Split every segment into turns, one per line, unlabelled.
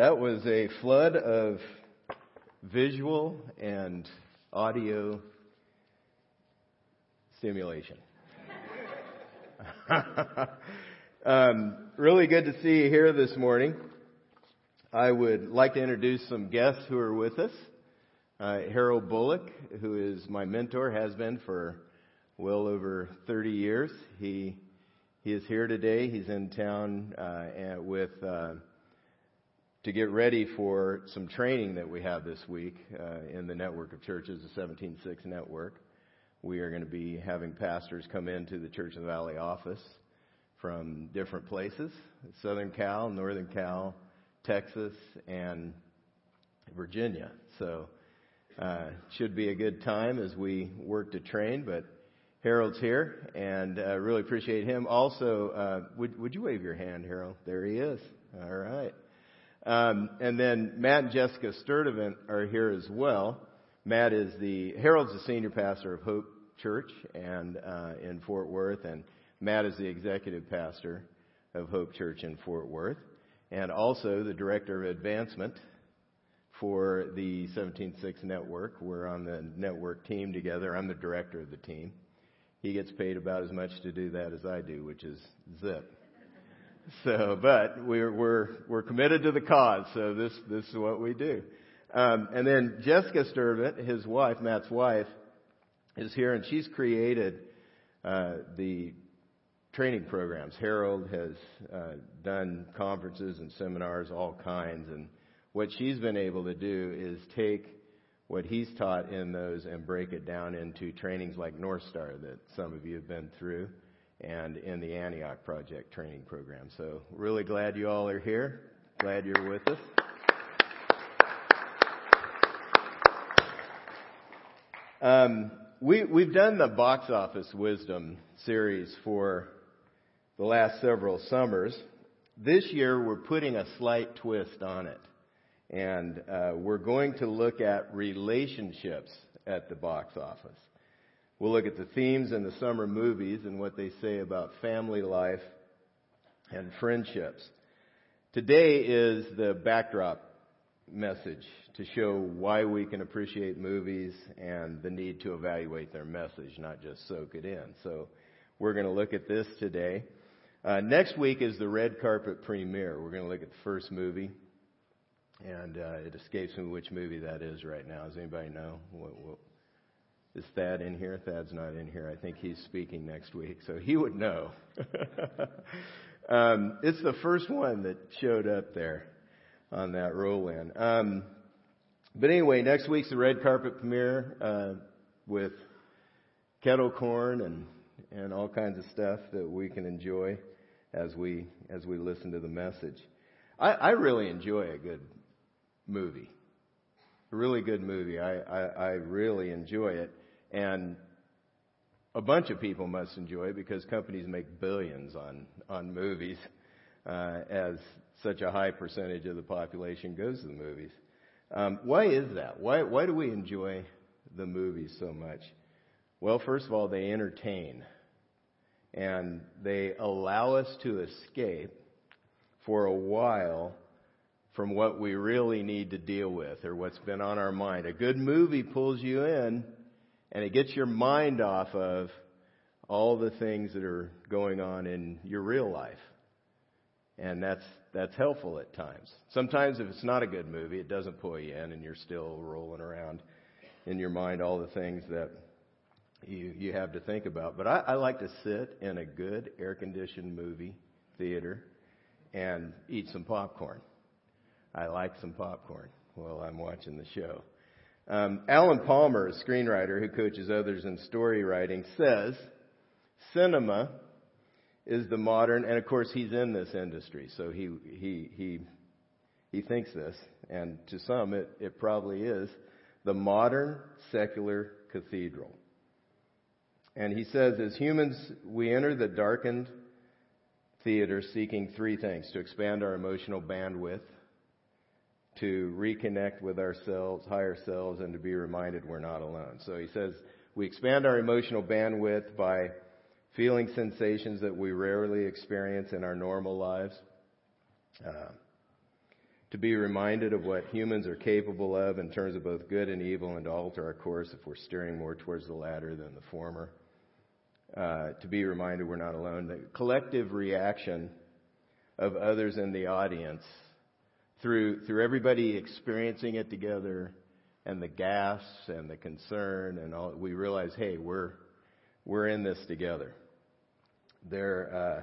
That was a flood of visual and audio stimulation. um, really good to see you here this morning. I would like to introduce some guests who are with us. Uh, Harold Bullock, who is my mentor, has been for well over 30 years. He he is here today. He's in town uh, with uh, to get ready for some training that we have this week uh, in the network of churches, the 17.6 network. We are going to be having pastors come into the Church of the Valley office from different places: Southern Cal, Northern Cal, Texas, and Virginia. So. Uh, should be a good time as we work to train, but Harold's here, and uh, really appreciate him. Also, uh, would would you wave your hand, Harold? There he is. All right. Um, and then Matt and Jessica Sturdivant are here as well. Matt is the Harold's the senior pastor of Hope Church and uh, in Fort Worth, and Matt is the executive pastor of Hope Church in Fort Worth, and also the director of advancement for the 17.6 network. We're on the network team together. I'm the director of the team. He gets paid about as much to do that as I do, which is zip. So, but we're we're we're committed to the cause. So this this is what we do. Um, and then Jessica Sturdivant, his wife, Matt's wife, is here, and she's created uh, the training programs. Harold has uh, done conferences and seminars, all kinds, and what she's been able to do is take what he's taught in those and break it down into trainings like North Star that some of you have been through and in the Antioch Project training program. So really glad you all are here. Glad you're with us. Um, we, we've done the box office wisdom series for the last several summers. This year we're putting a slight twist on it. And uh, we're going to look at relationships at the box office. We'll look at the themes in the summer movies and what they say about family life and friendships. Today is the backdrop message to show why we can appreciate movies and the need to evaluate their message, not just soak it in. So we're going to look at this today. Uh, next week is the red carpet premiere. We're going to look at the first movie and uh, it escapes me which movie that is right now. Does anybody know? What, what, is Thad in here? Thad's not in here. I think he's speaking next week, so he would know. um, it's the first one that showed up there on that roll in. Um, but anyway, next week's the red carpet premiere uh, with kettle corn and and all kinds of stuff that we can enjoy as we as we listen to the message. I, I really enjoy a good movie. Really good movie. I, I, I really enjoy it. And a bunch of people must enjoy it because companies make billions on, on movies, uh, as such a high percentage of the population goes to the movies. Um, why is that? Why, why do we enjoy the movies so much? Well, first of all, they entertain. And they allow us to escape for a while from what we really need to deal with or what's been on our mind. A good movie pulls you in and it gets your mind off of all the things that are going on in your real life. And that's that's helpful at times. Sometimes if it's not a good movie, it doesn't pull you in and you're still rolling around in your mind all the things that you you have to think about. But I, I like to sit in a good air conditioned movie theater and eat some popcorn. I like some popcorn while I'm watching the show. Um, Alan Palmer, a screenwriter who coaches others in story writing, says cinema is the modern, and of course he's in this industry, so he he he he thinks this, and to some it, it probably is the modern secular cathedral. And he says, as humans, we enter the darkened theater seeking three things to expand our emotional bandwidth, to reconnect with ourselves, higher selves, and to be reminded we're not alone. So he says we expand our emotional bandwidth by feeling sensations that we rarely experience in our normal lives. Uh, to be reminded of what humans are capable of in terms of both good and evil, and to alter our course if we're steering more towards the latter than the former. Uh, to be reminded we're not alone. The collective reaction of others in the audience through through everybody experiencing it together and the gas and the concern and all we realize hey we're we're in this together there uh,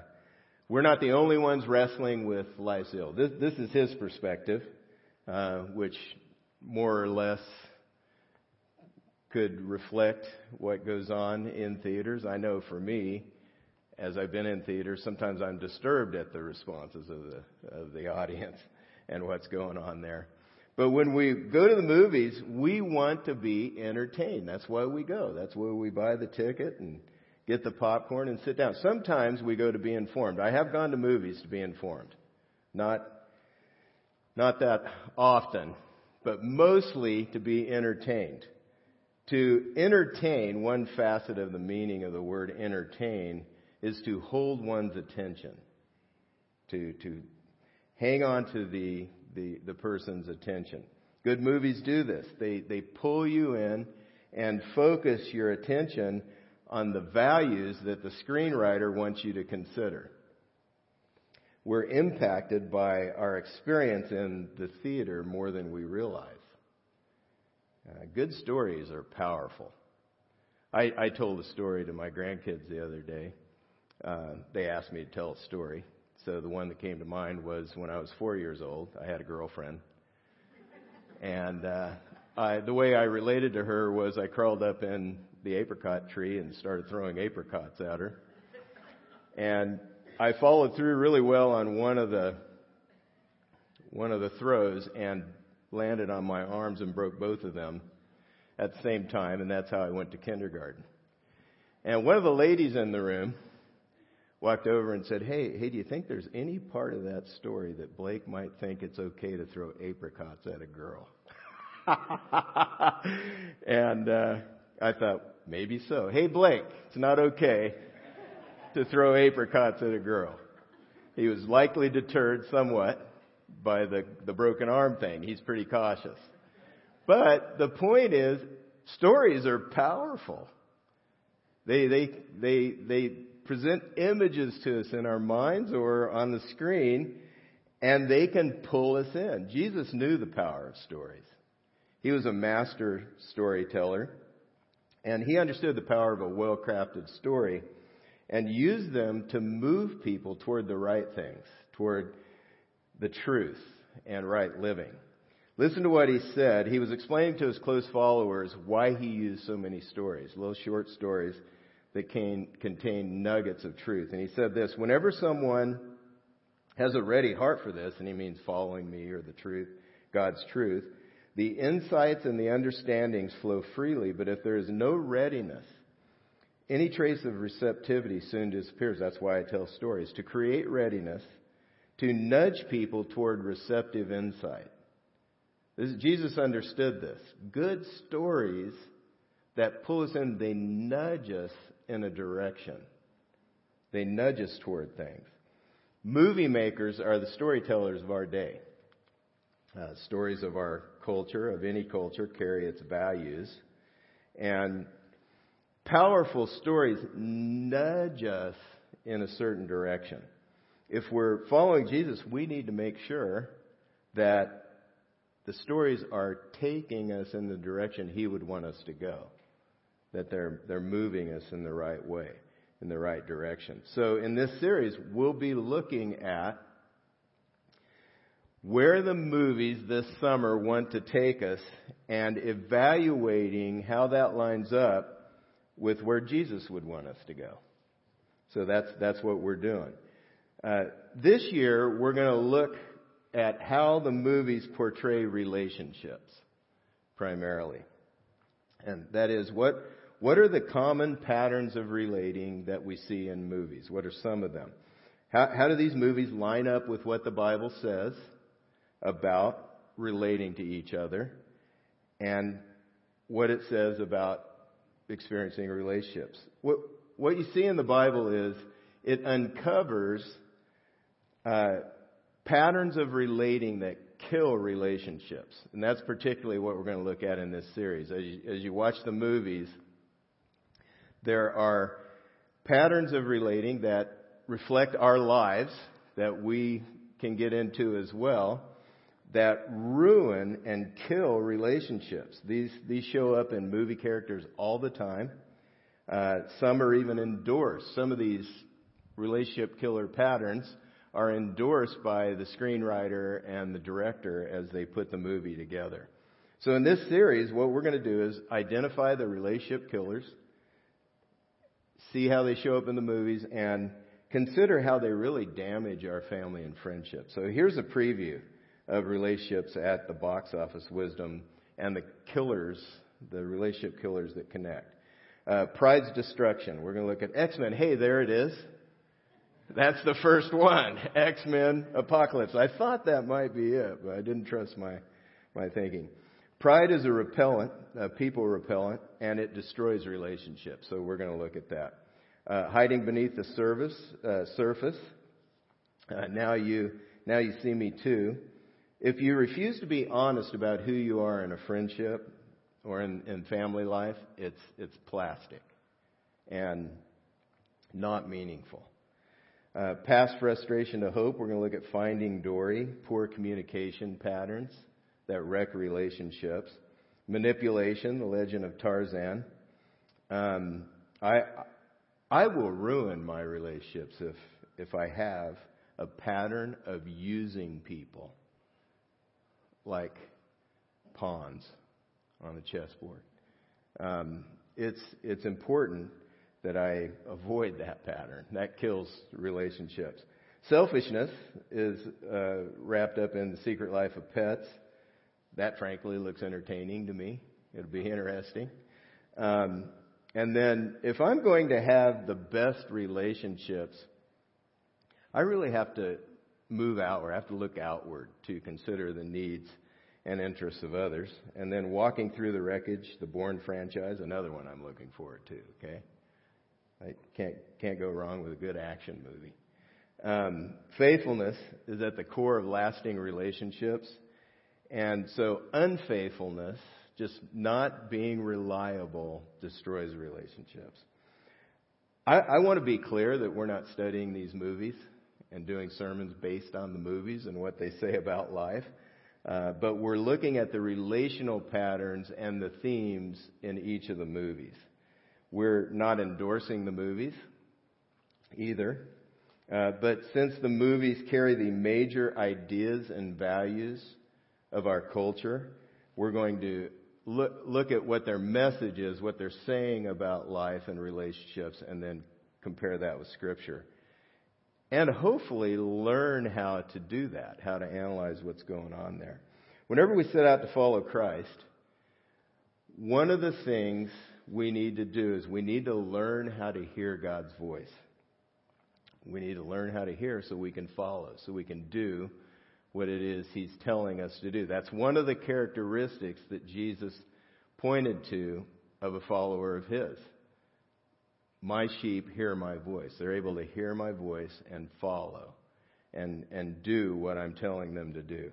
we're not the only ones wrestling with life's ill. This, this is his perspective, uh, which more or less could reflect what goes on in theaters. I know for me, as I've been in theaters, sometimes I'm disturbed at the responses of the of the audience and what's going on there. But when we go to the movies, we want to be entertained. That's why we go. That's why we buy the ticket and get the popcorn and sit down. Sometimes we go to be informed. I have gone to movies to be informed. Not, not that often, but mostly to be entertained. To entertain, one facet of the meaning of the word entertain is to hold one's attention. To, to hang on to the, the, the person's attention. Good movies do this. They, they pull you in and focus your attention on the values that the screenwriter wants you to consider. We're impacted by our experience in the theater more than we realize. Uh, good stories are powerful. I, I told a story to my grandkids the other day. Uh, they asked me to tell a story. So the one that came to mind was when I was four years old. I had a girlfriend, and uh, I, the way I related to her was I crawled up in the apricot tree and started throwing apricots at her. And I followed through really well on one of the one of the throws and landed on my arms and broke both of them at the same time, and that's how I went to kindergarten. And one of the ladies in the room walked over and said, "Hey, hey, do you think there's any part of that story that Blake might think it's okay to throw apricots at a girl?" and uh, I thought, maybe so. Hey, Blake, it's not okay to throw apricots at a girl. He was likely deterred somewhat by the, the broken arm thing. He's pretty cautious. But the point is, stories are powerful. They, they, they, they present images to us in our minds or on the screen, and they can pull us in. Jesus knew the power of stories. He was a master storyteller, and he understood the power of a well crafted story and used them to move people toward the right things, toward the truth and right living. Listen to what he said. He was explaining to his close followers why he used so many stories, little short stories that can, contain nuggets of truth. And he said this Whenever someone has a ready heart for this, and he means following me or the truth, God's truth, the insights and the understandings flow freely, but if there is no readiness, any trace of receptivity soon disappears. That's why I tell stories. To create readiness, to nudge people toward receptive insight. This, Jesus understood this. Good stories that pull us in, they nudge us in a direction. They nudge us toward things. Movie makers are the storytellers of our day. Uh, stories of our culture, of any culture, carry its values. And powerful stories nudge us in a certain direction. If we're following Jesus, we need to make sure that the stories are taking us in the direction He would want us to go. That they're, they're moving us in the right way, in the right direction. So in this series, we'll be looking at where the movies this summer want to take us and evaluating how that lines up with where Jesus would want us to go. So that's, that's what we're doing. Uh, this year, we're going to look at how the movies portray relationships, primarily. And that is, what, what are the common patterns of relating that we see in movies? What are some of them? How, how do these movies line up with what the Bible says? about relating to each other and what it says about experiencing relationships. What, what you see in the Bible is it uncovers uh, patterns of relating that kill relationships. And that's particularly what we're going to look at in this series. As you, as you watch the movies, there are patterns of relating that reflect our lives that we can get into as well that ruin and kill relationships. These, these show up in movie characters all the time. Uh, some are even endorsed. Some of these relationship killer patterns are endorsed by the screenwriter and the director as they put the movie together. So in this series, what we're going to do is identify the relationship killers, see how they show up in the movies, and consider how they really damage our family and friendship. So here's a preview of relationships at the box office wisdom and the killers, the relationship killers that connect. Uh, pride's destruction. We're going to look at X-Men. Hey, there it is. That's the first one. X-Men Apocalypse. I thought that might be it, but I didn't trust my, my thinking. Pride is a repellent, a people repellent, and it destroys relationships. So we're going to look at that. Uh, hiding beneath the service, uh, surface. Uh, now you, now you see me too. If you refuse to be honest about who you are in a friendship or in, in family life, it's, it's plastic and not meaningful. Uh, past frustration to hope, we're going to look at finding Dory, poor communication patterns that wreck relationships, manipulation, the legend of Tarzan. Um, I, I will ruin my relationships if, if I have a pattern of using people like pawns on a chessboard. Um, it's, it's important that I avoid that pattern. That kills relationships. Selfishness is uh, wrapped up in the secret life of pets. That, frankly, looks entertaining to me. It'll be interesting. Um, and then, if I'm going to have the best relationships, I really have to move outward. I have to look outward to consider the needs and interests of others. And then walking through the wreckage, the Bourne franchise, another one I'm looking forward to. Okay, I can't can't go wrong with a good action movie. Um, faithfulness is at the core of lasting relationships, and so unfaithfulness, just not being reliable, destroys relationships. I, I want to be clear that we're not studying these movies and doing sermons based on the movies and what they say about life. Uh, but we're looking at the relational patterns and the themes in each of the movies. We're not endorsing the movies either. Uh, but since the movies carry the major ideas and values of our culture, we're going to look, look at what their message is, what they're saying about life and relationships, and then compare that with Scripture and hopefully learn how to do that, how to analyze what's going on there. Whenever we set out to follow Christ, one of the things we need to do is we need to learn how to hear God's voice. We need to learn how to hear so we can follow, so we can do what it is He's telling us to do. That's one of the characteristics that Jesus pointed to of a follower of His. My sheep hear my voice. They're able to hear my voice and follow and, and do what I'm telling them to do.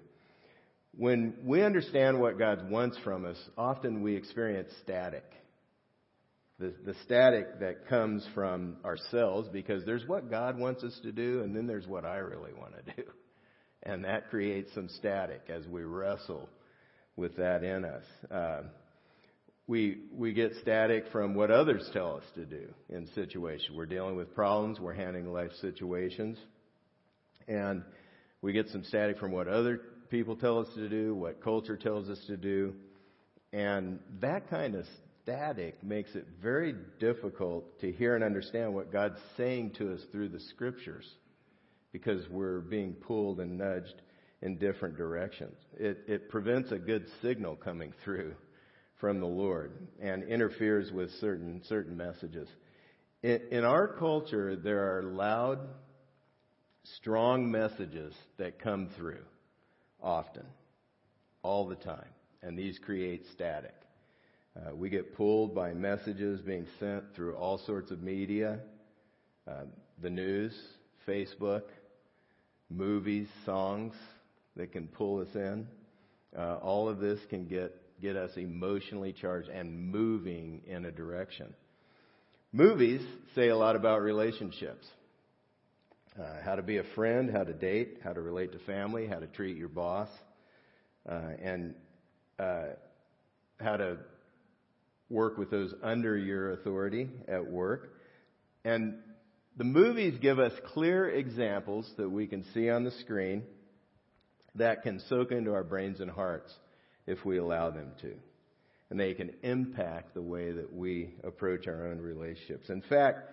When we understand what God wants from us, often we experience static. The, the static that comes from ourselves because there's what God wants us to do and then there's what I really want to do. And that creates some static as we wrestle with that in us. Uh, we, we get static from what others tell us to do in situations. We're dealing with problems, we're handling life situations, and we get some static from what other people tell us to do, what culture tells us to do, and that kind of static makes it very difficult to hear and understand what God's saying to us through the scriptures because we're being pulled and nudged in different directions. It, it prevents a good signal coming through from the Lord and interferes with certain certain messages. In, in our culture, there are loud, strong messages that come through often, all the time, and these create static. Uh, we get pulled by messages being sent through all sorts of media, uh, the news, Facebook, movies, songs that can pull us in. Uh, all of this can get, get us emotionally charged and moving in a direction. Movies say a lot about relationships. Uh, how to be a friend, how to date, how to relate to family, how to treat your boss, uh, and uh, how to work with those under your authority at work. And the movies give us clear examples that we can see on the screen that can soak into our brains and hearts if we allow them to. And they can impact the way that we approach our own relationships. In fact,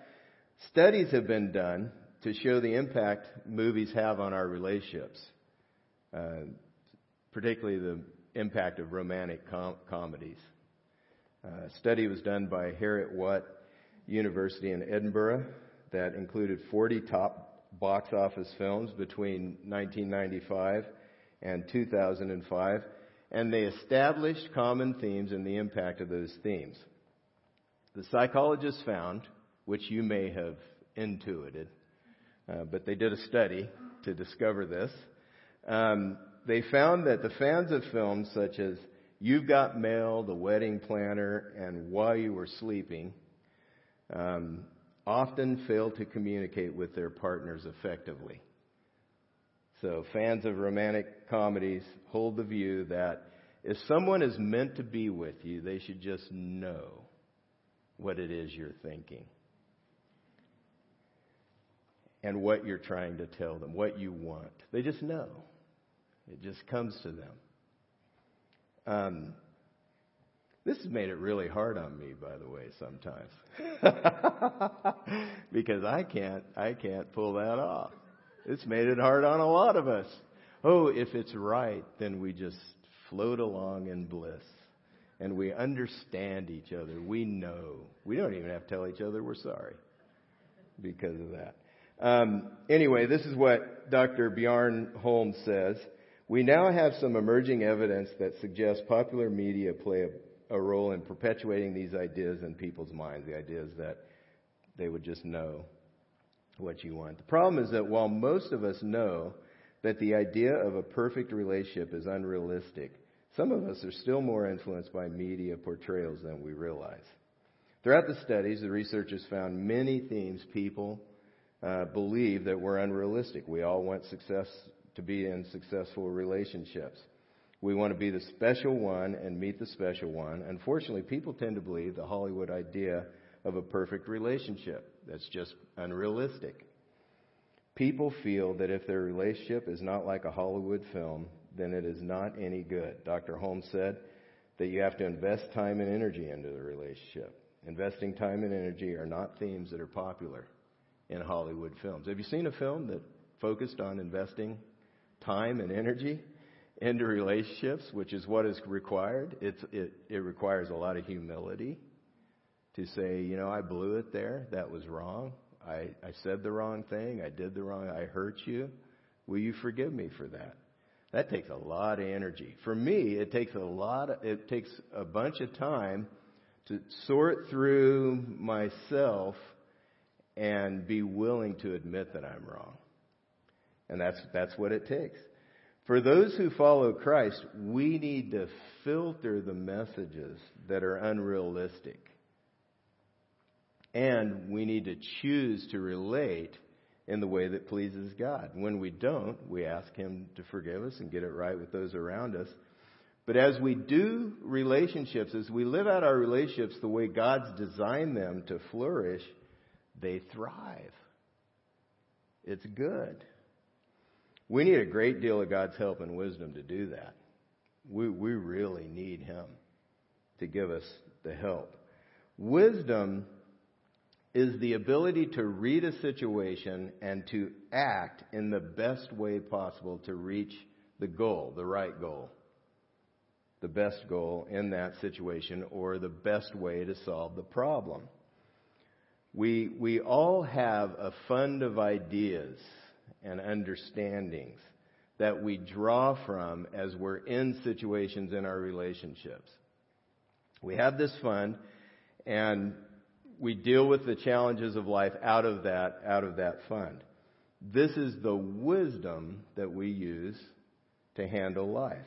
studies have been done to show the impact movies have on our relationships, uh, particularly the impact of romantic com- comedies. Uh, a study was done by Heriot-Watt University in Edinburgh that included 40 top box office films between 1995 and 2005, and they established common themes and the impact of those themes. The psychologists found, which you may have intuited, uh, but they did a study to discover this. Um, they found that the fans of films such as You've Got Mail, The Wedding Planner, and While You Were Sleeping um, often fail to communicate with their partners effectively. So, fans of romantic comedies hold the view that if someone is meant to be with you, they should just know what it is you're thinking and what you're trying to tell them, what you want. They just know. It just comes to them. Um, this has made it really hard on me, by the way, sometimes, because I can't, I can't pull that off. It's made it hard on a lot of us. Oh, if it's right, then we just float along in bliss, and we understand each other. We know. We don't even have to tell each other we're sorry because of that. Um, anyway, this is what Dr. Bjorn Holm says. We now have some emerging evidence that suggests popular media play a, a role in perpetuating these ideas in people's minds, the ideas that they would just know what you want. The problem is that while most of us know that the idea of a perfect relationship is unrealistic, some of us are still more influenced by media portrayals than we realize. Throughout the studies, the researchers found many themes people uh, believe that were unrealistic. We all want success to be in successful relationships. We want to be the special one and meet the special one. Unfortunately, people tend to believe the Hollywood idea of a perfect relationship. That's just unrealistic. People feel that if their relationship is not like a Hollywood film, then it is not any good. Dr. Holmes said that you have to invest time and energy into the relationship. Investing time and energy are not themes that are popular in Hollywood films. Have you seen a film that focused on investing time and energy into relationships, which is what is required? It's, it, it requires a lot of humility to say, you know, I blew it there. That was wrong. I, I said the wrong thing. I did the wrong. I hurt you. Will you forgive me for that? That takes a lot of energy. For me, it takes a lot. Of, it takes a bunch of time to sort through myself and be willing to admit that I'm wrong. And that's, that's what it takes. For those who follow Christ, we need to filter the messages that are unrealistic. And we need to choose to relate in the way that pleases God. When we don't, we ask Him to forgive us and get it right with those around us. But as we do relationships, as we live out our relationships the way God's designed them to flourish, they thrive. It's good. We need a great deal of God's help and wisdom to do that. We, we really need Him to give us the help. Wisdom is the ability to read a situation and to act in the best way possible to reach the goal, the right goal, the best goal in that situation, or the best way to solve the problem. We, we all have a fund of ideas and understandings that we draw from as we're in situations in our relationships. We have this fund and we deal with the challenges of life out of that, out of that fund. This is the wisdom that we use to handle life.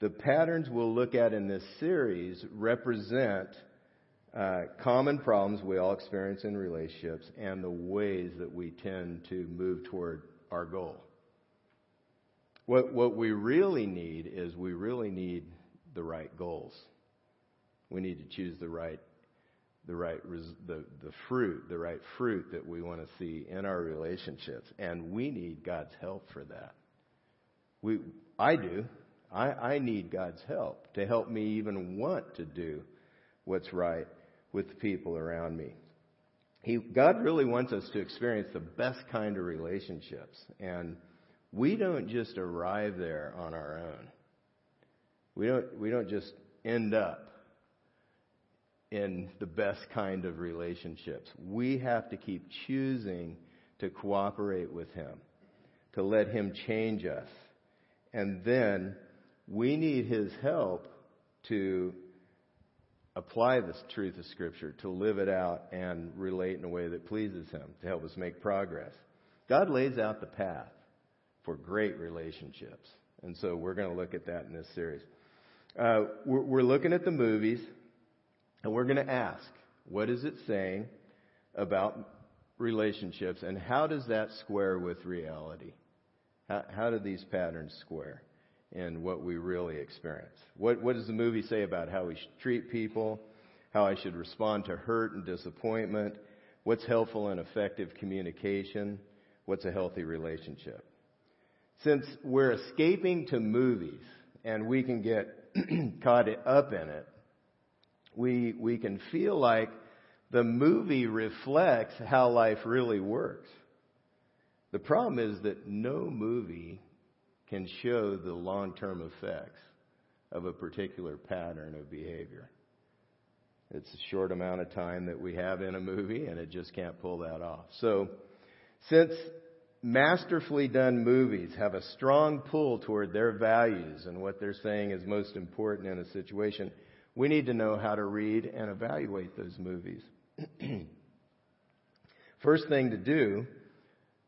The patterns we'll look at in this series represent uh, common problems we all experience in relationships and the ways that we tend to move toward our goal. What, what we really need is we really need the right goals. We need to choose the right the right the the fruit, the right fruit that we want to see in our relationships, and we need God's help for that. We, I do. I, I need God's help to help me even want to do what's right with the people around me. He, God really wants us to experience the best kind of relationships, and we don't just arrive there on our own. We don't, we don't just end up in the best kind of relationships. We have to keep choosing to cooperate with Him, to let Him change us. And then we need His help to apply the truth of Scripture, to live it out and relate in a way that pleases Him, to help us make progress. God lays out the path for great relationships. And so we're going to look at that in this series. Uh, we're, we're looking at the movies. And we're going to ask, what is it saying about relationships and how does that square with reality? How, how do these patterns square in what we really experience? What, what does the movie say about how we should treat people? How I should respond to hurt and disappointment? What's helpful and effective communication? What's a healthy relationship? Since we're escaping to movies and we can get caught up in it, we, we can feel like the movie reflects how life really works. The problem is that no movie can show the long term effects of a particular pattern of behavior. It's a short amount of time that we have in a movie, and it just can't pull that off. So, since masterfully done movies have a strong pull toward their values and what they're saying is most important in a situation, we need to know how to read and evaluate those movies. First thing to do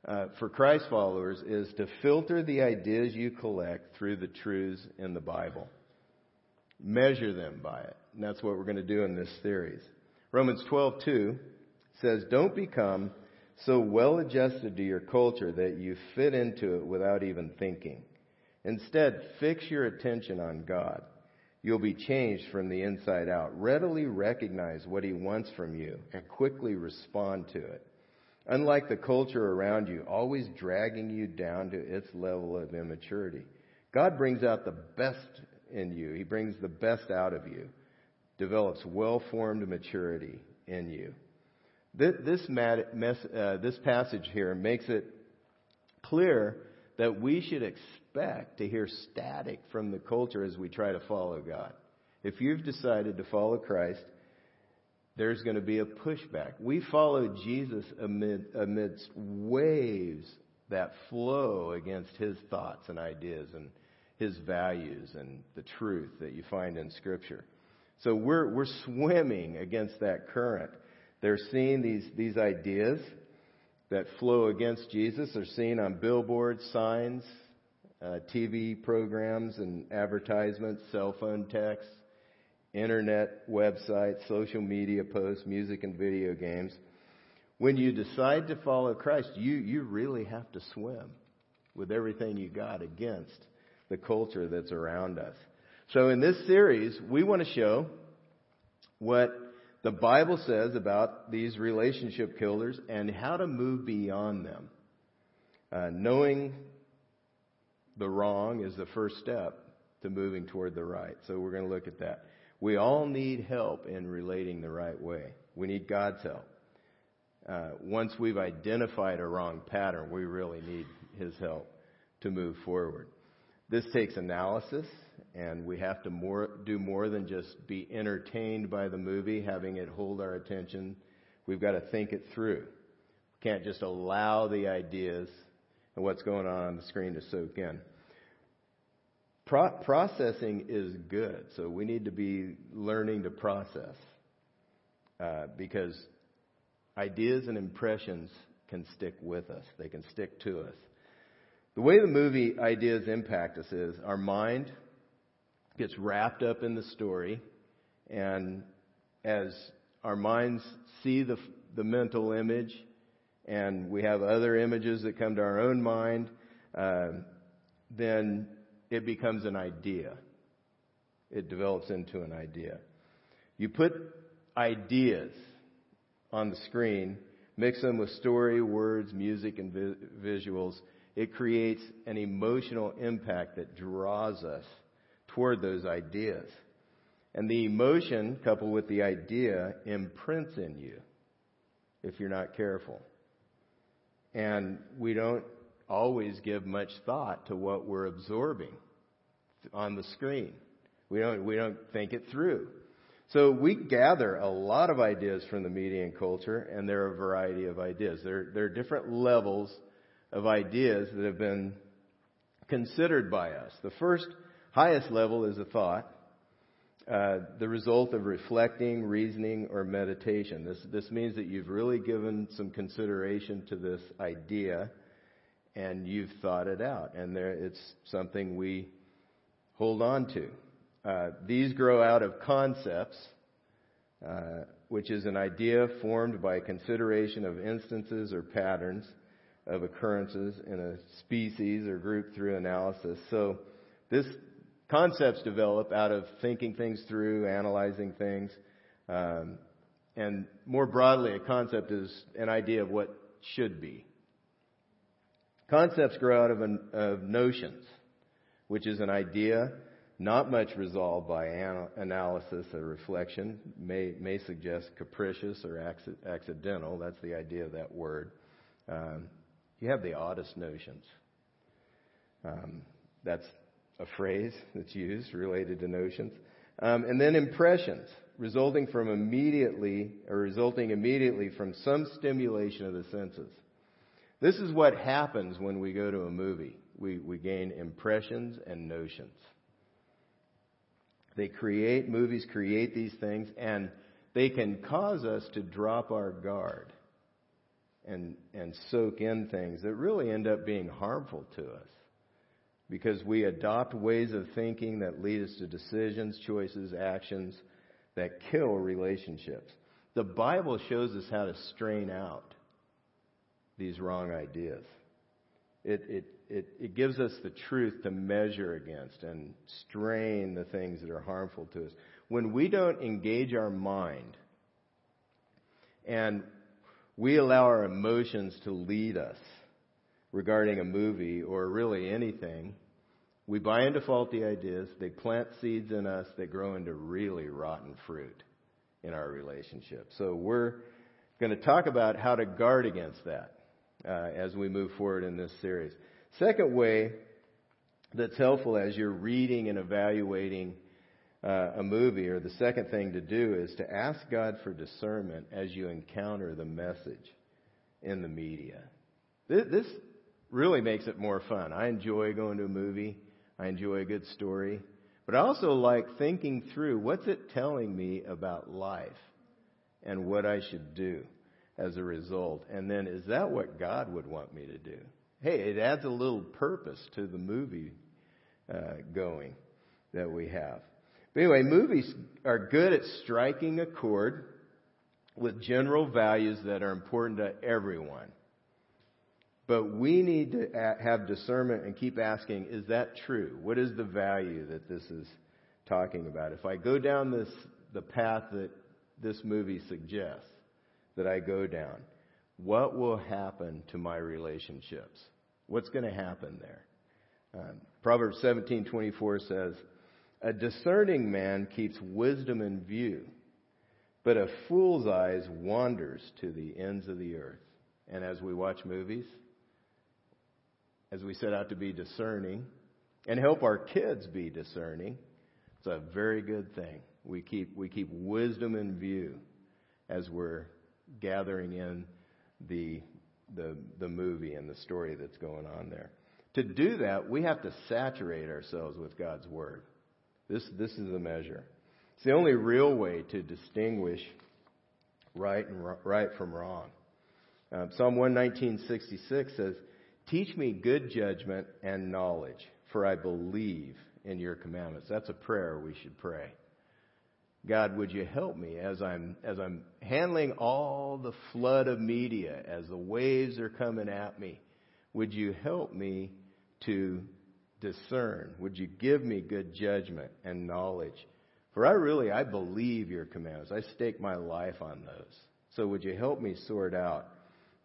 uh, for Christ followers is to filter the ideas you collect through the truths in the Bible. Measure them by it. And that's what we're going to do in this series. Romans 12:2 says, "Don't become so well adjusted to your culture that you fit into it without even thinking. Instead, fix your attention on God." You'll be changed from the inside out. Readily recognize what He wants from you and quickly respond to it. Unlike the culture around you, always dragging you down to its level of immaturity. God brings out the best in you. He brings the best out of you. Develops well-formed maturity in you. This, uh, this passage here makes it clear that we should expect to hear static from the culture as we try to follow God. If you've decided to follow Christ, there's going to be a pushback. We follow Jesus amid, amidst waves that flow against his thoughts and ideas and his values and the truth that you find in Scripture. So we're, we're swimming against that current. They're seeing these, these ideas that flow against Jesus They're seen on billboards, signs, uh, TV programs and advertisements, cell phone texts, internet websites, social media posts, music and video games. When you decide to follow Christ, you, you really have to swim with everything you got against the culture that's around us. So in this series, we want to show what the Bible says about these relationship killers and how to move beyond them. Uh, knowing the wrong is the first step to moving toward the right. So we're going to look at that. We all need help in relating the right way. We need God's help. Uh, once we've identified a wrong pattern, we really need His help to move forward. This takes analysis and we have to more, do more than just be entertained by the movie, having it hold our attention. We've got to think it through. We can't just allow the ideas and what's going on on the screen to soak in. Pro- processing is good, so we need to be learning to process uh, because ideas and impressions can stick with us. They can stick to us. The way the movie ideas impact us is our mind gets wrapped up in the story, and as our minds see the, the mental image, and we have other images that come to our own mind, uh, then it becomes an idea. It develops into an idea. You put ideas on the screen, mix them with story, words, music, and vi- visuals. It creates an emotional impact that draws us toward those ideas. And the emotion, coupled with the idea, imprints in you if you're not careful. And we don't always give much thought to what we're absorbing on the screen. We don't, we don't think it through. So we gather a lot of ideas from the media and culture, and there are a variety of ideas. There, there are different levels of ideas that have been considered by us. The first highest level is a thought, uh, the result of reflecting, reasoning, or meditation. This, this means that you've really given some consideration to this idea and you've thought it out, and there, it's something we hold on to. Uh, these grow out of concepts, uh, which is an idea formed by consideration of instances or patterns of occurrences in a species or group through analysis. So this concepts develop out of thinking things through, analyzing things, um, and more broadly, a concept is an idea of what should be. Concepts grow out of, an, of notions, which is an idea not much resolved by analysis or reflection, may, may suggest capricious or accidental. That's the idea of that word. Um, you have the oddest notions. Um, that's a phrase that's used related to notions. Um, and then impressions, resulting from immediately, or resulting immediately from some stimulation of the senses. This is what happens when we go to a movie. We, we gain impressions and notions. They create, movies create these things, and they can cause us to drop our guard and, and soak in things that really end up being harmful to us. Because we adopt ways of thinking that lead us to decisions, choices, actions that kill relationships. The Bible shows us how to strain out these wrong ideas. It, it, it, it gives us the truth to measure against and strain the things that are harmful to us. When we don't engage our mind and we allow our emotions to lead us regarding a movie or really anything, we buy into faulty ideas. They plant seeds in us that grow into really rotten fruit in our relationship. So we're going to talk about how to guard against that uh, as we move forward in this series. Second way that's helpful as you're reading and evaluating uh, a movie, or the second thing to do is to ask God for discernment as you encounter the message in the media. This, this really makes it more fun. I enjoy going to a movie. I enjoy a good story. But I also like thinking through what's it telling me about life and what I should do as a result. And then, is that what God would want me to do? Hey, it adds a little purpose to the movie uh, going that we have. But anyway, movies are good at striking a chord with general values that are important to everyone. But we need to have discernment and keep asking, is that true? What is the value that this is talking about? If I go down this, the path that this movie suggests, that I go down, what will happen to my relationships? What's going to happen there? Um, Proverbs 17:24 says, "A discerning man keeps wisdom in view, but a fool's eyes wanders to the ends of the earth." And as we watch movies, as we set out to be discerning and help our kids be discerning, it's a very good thing. We keep we keep wisdom in view as we're gathering in the, the, the movie and the story that's going on there. To do that, we have to saturate ourselves with God's Word. This, this is the measure. It's the only real way to distinguish right and right from wrong. Uh, Psalm 119.66 says, Teach me good judgment and knowledge, for I believe in your commandments. That's a prayer we should pray. God, would you help me as I'm, as I'm handling all the flood of media, as the waves are coming at me? Would you help me to discern? Would you give me good judgment and knowledge? For I really, I believe your commands. I stake my life on those. So would you help me sort out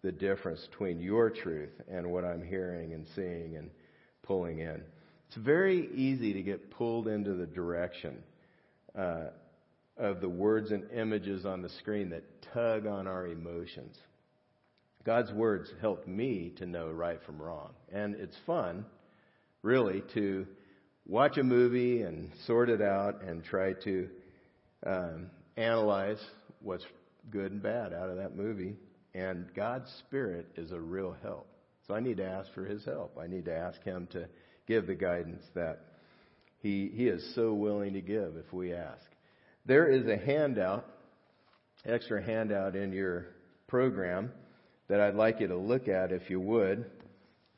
the difference between your truth and what I'm hearing and seeing and pulling in? It's very easy to get pulled into the direction uh, of the words and images on the screen that tug on our emotions. God's words help me to know right from wrong. And it's fun, really, to watch a movie and sort it out and try to um, analyze what's good and bad out of that movie. And God's Spirit is a real help. So I need to ask for His help. I need to ask Him to give the guidance that He, he is so willing to give if we ask. There is a handout, extra handout in your program that I'd like you to look at if you would.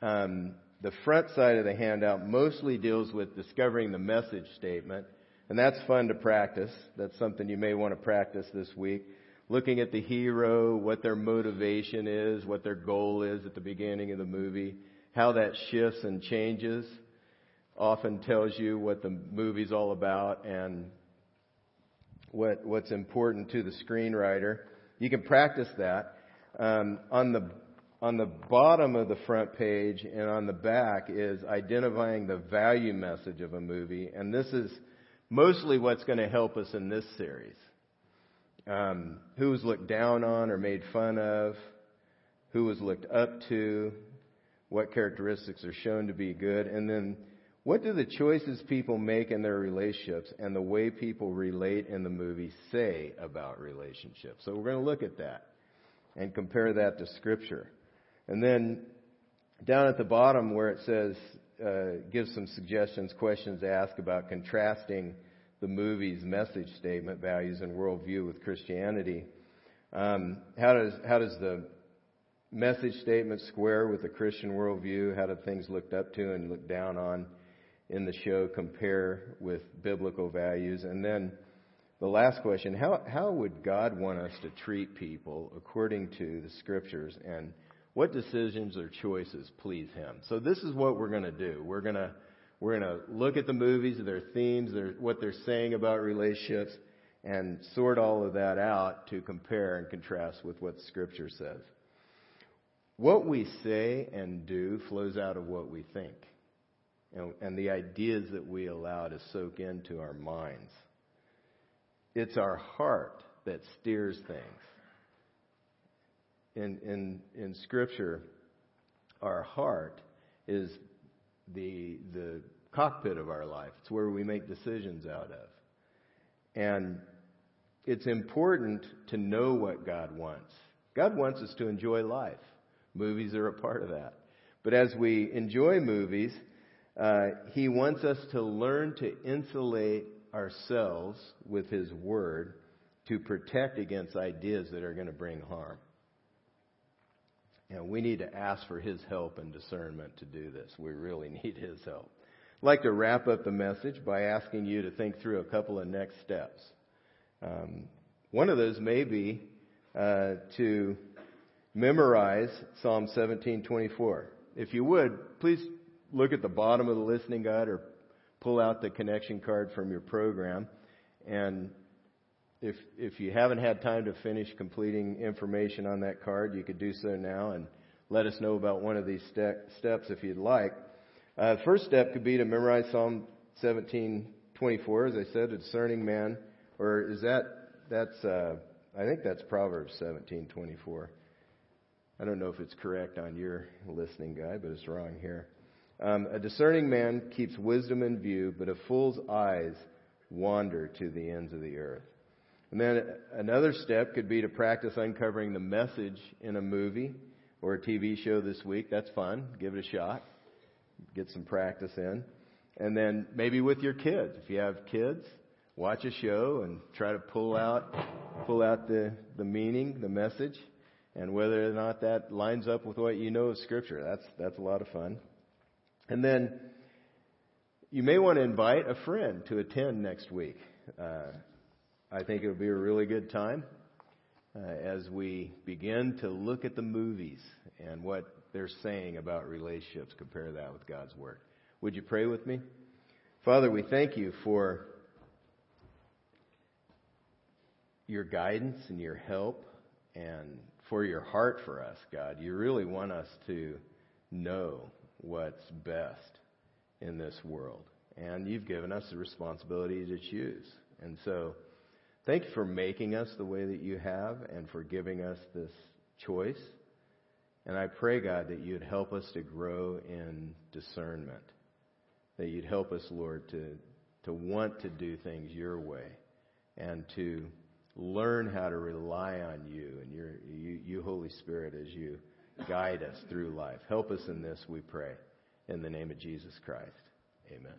Um, the front side of the handout mostly deals with discovering the message statement, and that's fun to practice. That's something you may want to practice this week. Looking at the hero, what their motivation is, what their goal is at the beginning of the movie, how that shifts and changes, often tells you what the movie's all about and what, what's important to the screenwriter. You can practice that. Um, on the on the bottom of the front page and on the back is identifying the value message of a movie, and this is mostly what's going to help us in this series. Um, who was looked down on or made fun of, who was looked up to, what characteristics are shown to be good, and then what do the choices people make in their relationships and the way people relate in the movie say about relationships? So we're going to look at that and compare that to Scripture. And then down at the bottom where it says, uh, some suggestions, questions to ask about contrasting the movie's message statement, values, and worldview with Christianity. Um, how does how does the message statement square with the Christian worldview? How do things looked up to and looked down on? In the show compare with biblical values? And then the last question, how, how would God want us to treat people according to the scriptures and what decisions or choices please Him? So this is what we're going to do. We're going to, we're going to look at the movies, their themes, their, what they're saying about relationships, and sort all of that out to compare and contrast with what Scripture says. What we say and do flows out of what we think and, and the ideas that we allow to soak into our minds. It's our heart that steers things. In, in, in Scripture, our heart is the, the cockpit of our life. It's where we make decisions out of. And it's important to know what God wants. God wants us to enjoy life. Movies are a part of that. But as we enjoy movies, uh, he wants us to learn to insulate ourselves with His Word to protect against ideas that are going to bring harm. And we need to ask for His help and discernment to do this. We really need His help. I'd like to wrap up the message by asking you to think through a couple of next steps. Um, one of those may be uh, to memorize Psalm 17:24. If you would, please look at the bottom of the listening guide or pull out the connection card from your program. And if, if you haven't had time to finish completing information on that card, you could do so now and let us know about one of these ste- steps if you'd like. Uh, first step could be to memorize Psalm 17:24, as I said, a discerning man, or is that that's uh, I think that's Proverbs 17:24. I don't know if it's correct on your listening guide, but it's wrong here. Um, a discerning man keeps wisdom in view, but a fool's eyes wander to the ends of the earth. And then another step could be to practice uncovering the message in a movie or a TV show this week. That's fun. Give it a shot. Get some practice in. And then maybe with your kids. If you have kids, watch a show and try to pull out pull out the, the meaning, the message, and whether or not that lines up with what you know of Scripture. That's, that's a lot of fun. And then you may want to invite a friend to attend next week. Uh, I think it would be a really good time uh, as we begin to look at the movies and what they're saying about relationships, compare that with God's Word. Would you pray with me? Father, we thank you for your guidance and your help and for your heart for us, God. You really want us to know what's best in this world. And you've given us the responsibility to choose. And so, thank you for making us the way that you have and for giving us this choice. And I pray, God, that you'd help us to grow in discernment. That you'd help us, Lord, to, to want to do things your way and to learn how to rely on you and your, you, you, Holy Spirit, as you guide us through life. Help us in this, we pray. In the name of Jesus Christ. Amen.